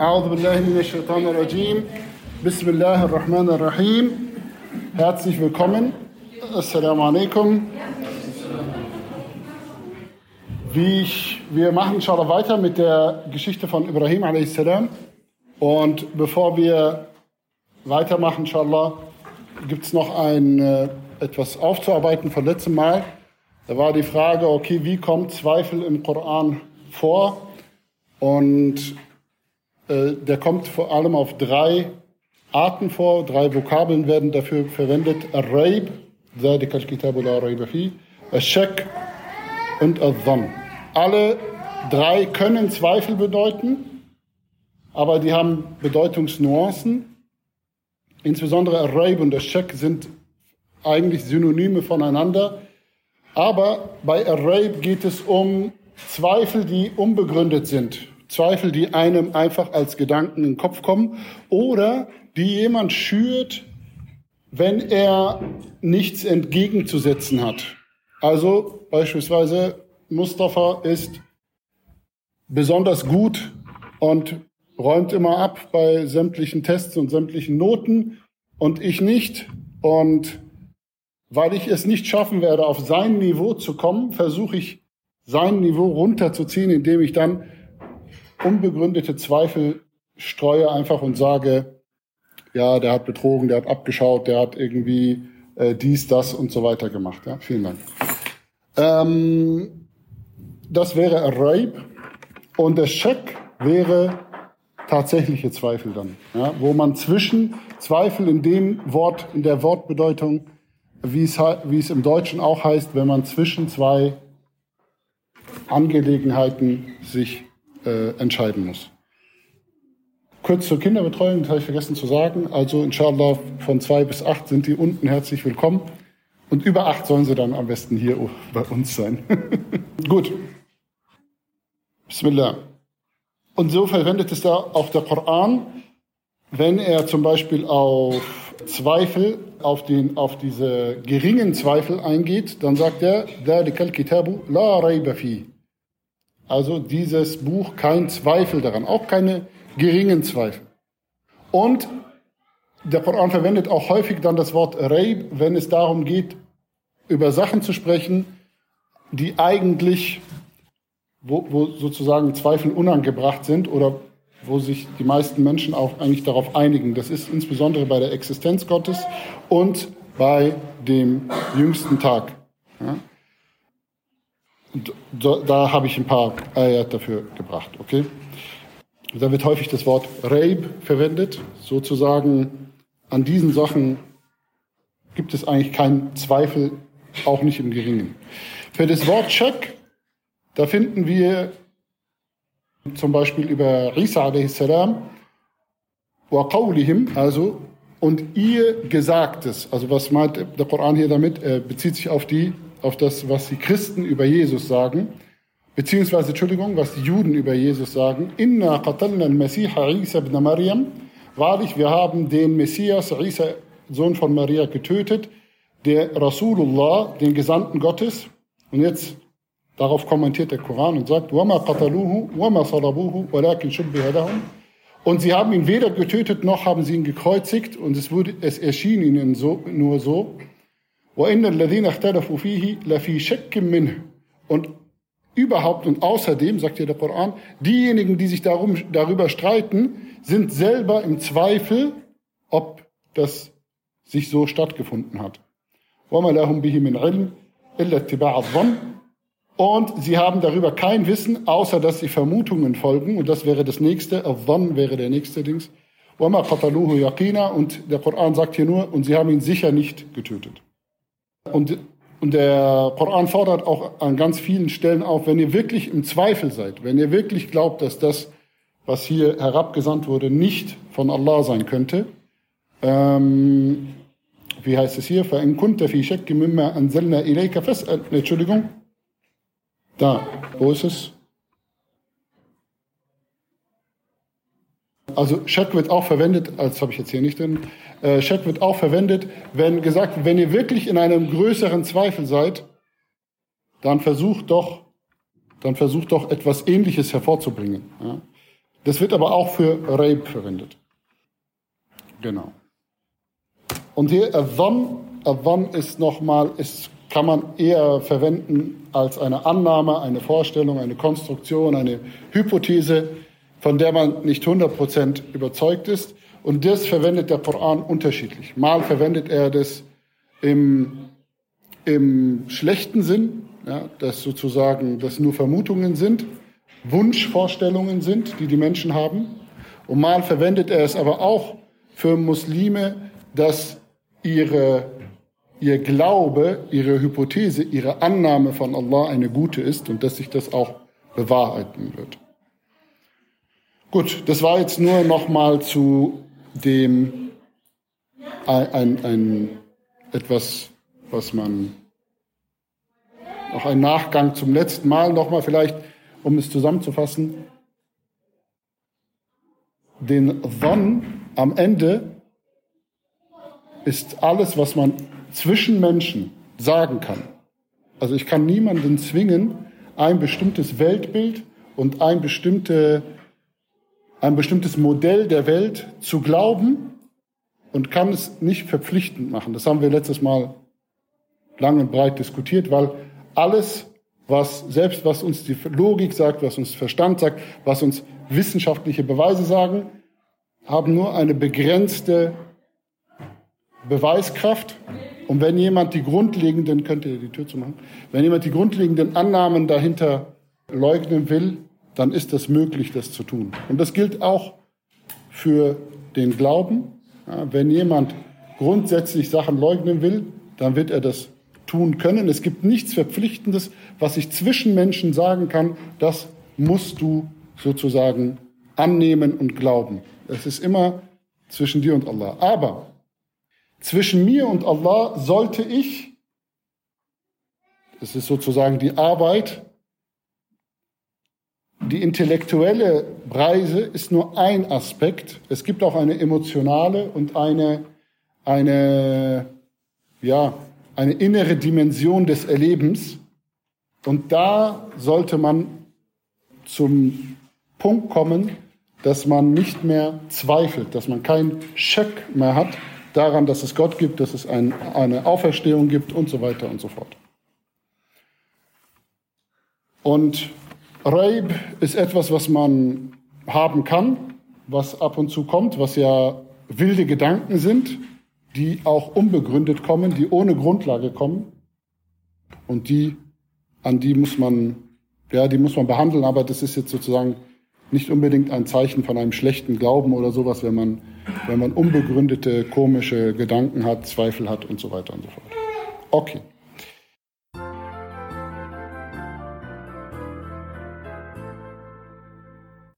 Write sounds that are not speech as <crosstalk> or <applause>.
A'udhu billahi minash shaitanir rajim. Bismillahir Rahmanir Rahim. Herzlich willkommen. Assalamu alaikum. Wie ich, wir machen inshallah weiter mit der Geschichte von Ibrahim a.s. Und bevor wir weitermachen, inshallah, gibt es noch ein, äh, etwas aufzuarbeiten von letztem Mal. Da war die Frage, okay, wie kommt Zweifel im Koran vor? Und der kommt vor allem auf drei Arten vor, drei Vokabeln werden dafür verwendet. Al-Raib, ذلك الكتاب لا ريب فيه, Al-Shak und Al-Dhann. Alle drei können Zweifel bedeuten, aber die haben Bedeutungsnuancen. Insbesondere Al-Raib und Al-Shak sind eigentlich Synonyme voneinander. Aber bei Al-Raib geht es um Zweifel, die unbegründet sind. Zweifel, die einem einfach als Gedanken in den Kopf kommen oder die jemand schürt, wenn er nichts entgegenzusetzen hat. Also beispielsweise Mustafa ist besonders gut und räumt immer ab bei sämtlichen Tests und sämtlichen Noten und ich nicht. Und weil ich es nicht schaffen werde, auf sein Niveau zu kommen, versuche ich sein Niveau runterzuziehen, indem ich dann unbegründete Zweifel streue einfach und sage, ja, der hat betrogen, der hat abgeschaut, der hat irgendwie äh, dies, das und so weiter gemacht. Ja, vielen Dank. Ähm, das wäre Raib und der Scheck wäre tatsächliche Zweifel dann, ja, wo man zwischen Zweifel in dem Wort, in der Wortbedeutung, wie es, wie es im Deutschen auch heißt, wenn man zwischen zwei Angelegenheiten sich äh, entscheiden muss. Kurz zur Kinderbetreuung, das habe ich vergessen zu sagen. Also inshallah von zwei bis acht sind die unten herzlich willkommen. Und über acht sollen sie dann am besten hier bei uns sein. <laughs> Gut. Bismillah. Und so verwendet es da auch der Koran, wenn er zum Beispiel auf Zweifel, auf, den, auf diese geringen Zweifel eingeht, dann sagt er, ذَلِكَ الْكِتَابُ لَا رَيْبَ فِيهِ also dieses Buch kein Zweifel daran, auch keine geringen Zweifel. Und der Koran verwendet auch häufig dann das Wort Reib, wenn es darum geht, über Sachen zu sprechen, die eigentlich, wo, wo sozusagen Zweifel unangebracht sind oder wo sich die meisten Menschen auch eigentlich darauf einigen. Das ist insbesondere bei der Existenz Gottes und bei dem jüngsten Tag. Ja? Da, da habe ich ein paar Ayat dafür gebracht, okay? Da wird häufig das Wort Reib verwendet, sozusagen an diesen Sachen gibt es eigentlich keinen Zweifel, auch nicht im Geringen. Für das Wort Shak, da finden wir zum Beispiel über Isa a.s. also und ihr Gesagtes, also was meint der Koran hier damit, er bezieht sich auf die auf das, was die Christen über Jesus sagen, beziehungsweise, Entschuldigung, was die Juden über Jesus sagen. Inna qatalna al-Masiha Isa ibn Maryam. Wahrlich, wir haben den Messias, Isa, Sohn von Maria, getötet, der Rasulullah, den Gesandten Gottes. Und jetzt, darauf kommentiert der Koran und sagt, وَمَا قَتَلُوهُ وَمَا صَلَبُوهُ وَلَكِنْ شُبِّهَ لَهُمْ und sie haben ihn weder getötet noch haben sie ihn gekreuzigt und es, wurde, es erschien ihnen so, nur so, وَإِنَّ الَّذِينَ اخْتَلَفُوا فِيهِ لَفِي شَكٍّ مِّنْهُ Und überhaupt und außerdem, sagt hier der Koran, diejenigen, die sich darum, darüber streiten, sind selber im Zweifel, ob das sich so stattgefunden hat. وَمَا لَهُمْ بِهِ مِنْ عِلْمٍ إِلَّا اتِّبَاعَ الظَّنِّ und sie haben darüber kein Wissen, außer dass sie Vermutungen folgen. Und das wäre das nächste. Al-Dhann wäre der nächste Dings. وَمَا قَتَلُوهُ يَقِينًا Und der Koran sagt hier nur, und sie haben ihn sicher nicht getötet. Und, und der Koran fordert auch an ganz vielen Stellen auf, wenn ihr wirklich im Zweifel seid, wenn ihr wirklich glaubt, dass das, was hier herabgesandt wurde, nicht von Allah sein könnte, ähm, wie heißt es hier? فَإِن كُنْتَ فِي شَكٍّ مِمَّا أَنزَلْنَا إِلَيْكَ فَاسْأَلْ Entschuldigung. Da, wo ist es? Also Shak wird auch verwendet, als habe ich jetzt hier nicht drin, äh, Shak wird auch verwendet, wenn gesagt wenn ihr wirklich in einem größeren Zweifel seid, dann versucht doch, dann versucht doch etwas Ähnliches hervorzubringen. Ja? Das wird aber auch für Rape verwendet. Genau. Und hier Adhan, Adhan ist nochmal, ist, kann man eher verwenden als eine Annahme, eine Vorstellung, eine Konstruktion, eine Hypothese, von der man nicht 100% überzeugt ist. Und das verwendet der Koran unterschiedlich. Mal verwendet er das im, im schlechten Sinn, ja, dass sozusagen das nur Vermutungen sind, Wunschvorstellungen sind, die die Menschen haben. Und mal verwendet er es aber auch für Muslime, dass ihre, ihr Glaube, ihre Hypothese, ihre Annahme von Allah eine gute ist und dass sich das auch bewahrheiten wird. Gut, das war jetzt nur noch mal zu dem ein, ein, ein etwas, was man noch ein Nachgang zum letzten Mal noch mal vielleicht, um es zusammenzufassen. Den Dhann am Ende ist alles, was man zwischen Menschen sagen kann. Also ich kann niemanden zwingen, ein bestimmtes Weltbild und ein, bestimmte, ein bestimmtes Modell der Welt zu glauben und kann es nicht verpflichtend machen. Das haben wir letztes Mal lang und breit diskutiert, weil alles, was selbst was uns die Logik sagt, was uns Verstand sagt, was uns wissenschaftliche Beweise sagen, haben nur eine begrenzte Beweiskraft. Und wenn jemand die grundlegenden, könnt ihr die Tür zumachen, wenn jemand die grundlegenden Annahmen dahinter leugnen will, dann ist das möglich, das zu tun. Und das gilt auch für den Glauben. Ja, wenn jemand grundsätzlich Sachen leugnen will, dann wird er das tun können. Es gibt nichts Verpflichtendes, was ich zwischen Menschen sagen kann, das musst du sozusagen annehmen und glauben. Es ist immer zwischen dir und Allah. Aber zwischen mir und Allah sollte ich, das ist sozusagen die Arbeit, die intellektuelle Reise ist nur ein Aspekt. Es gibt auch eine emotionale und eine, eine, ja, eine innere Dimension des Erlebens. Und da sollte man zum Punkt kommen, dass man nicht mehr zweifelt, dass man keinen Schöck mehr hat, daran, dass es Gott gibt, dass es ein, eine Auferstehung gibt und so weiter und so fort. Und Reib ist etwas, was man haben kann, was ab und zu kommt, was ja wilde Gedanken sind, die auch unbegründet kommen, die ohne Grundlage kommen und die an die muss man ja, die muss man behandeln, aber das ist jetzt sozusagen nicht unbedingt ein Zeichen von einem schlechten Glauben oder sowas, wenn man, wenn man unbegründete, komische Gedanken hat, Zweifel hat und so weiter und so fort. Okay.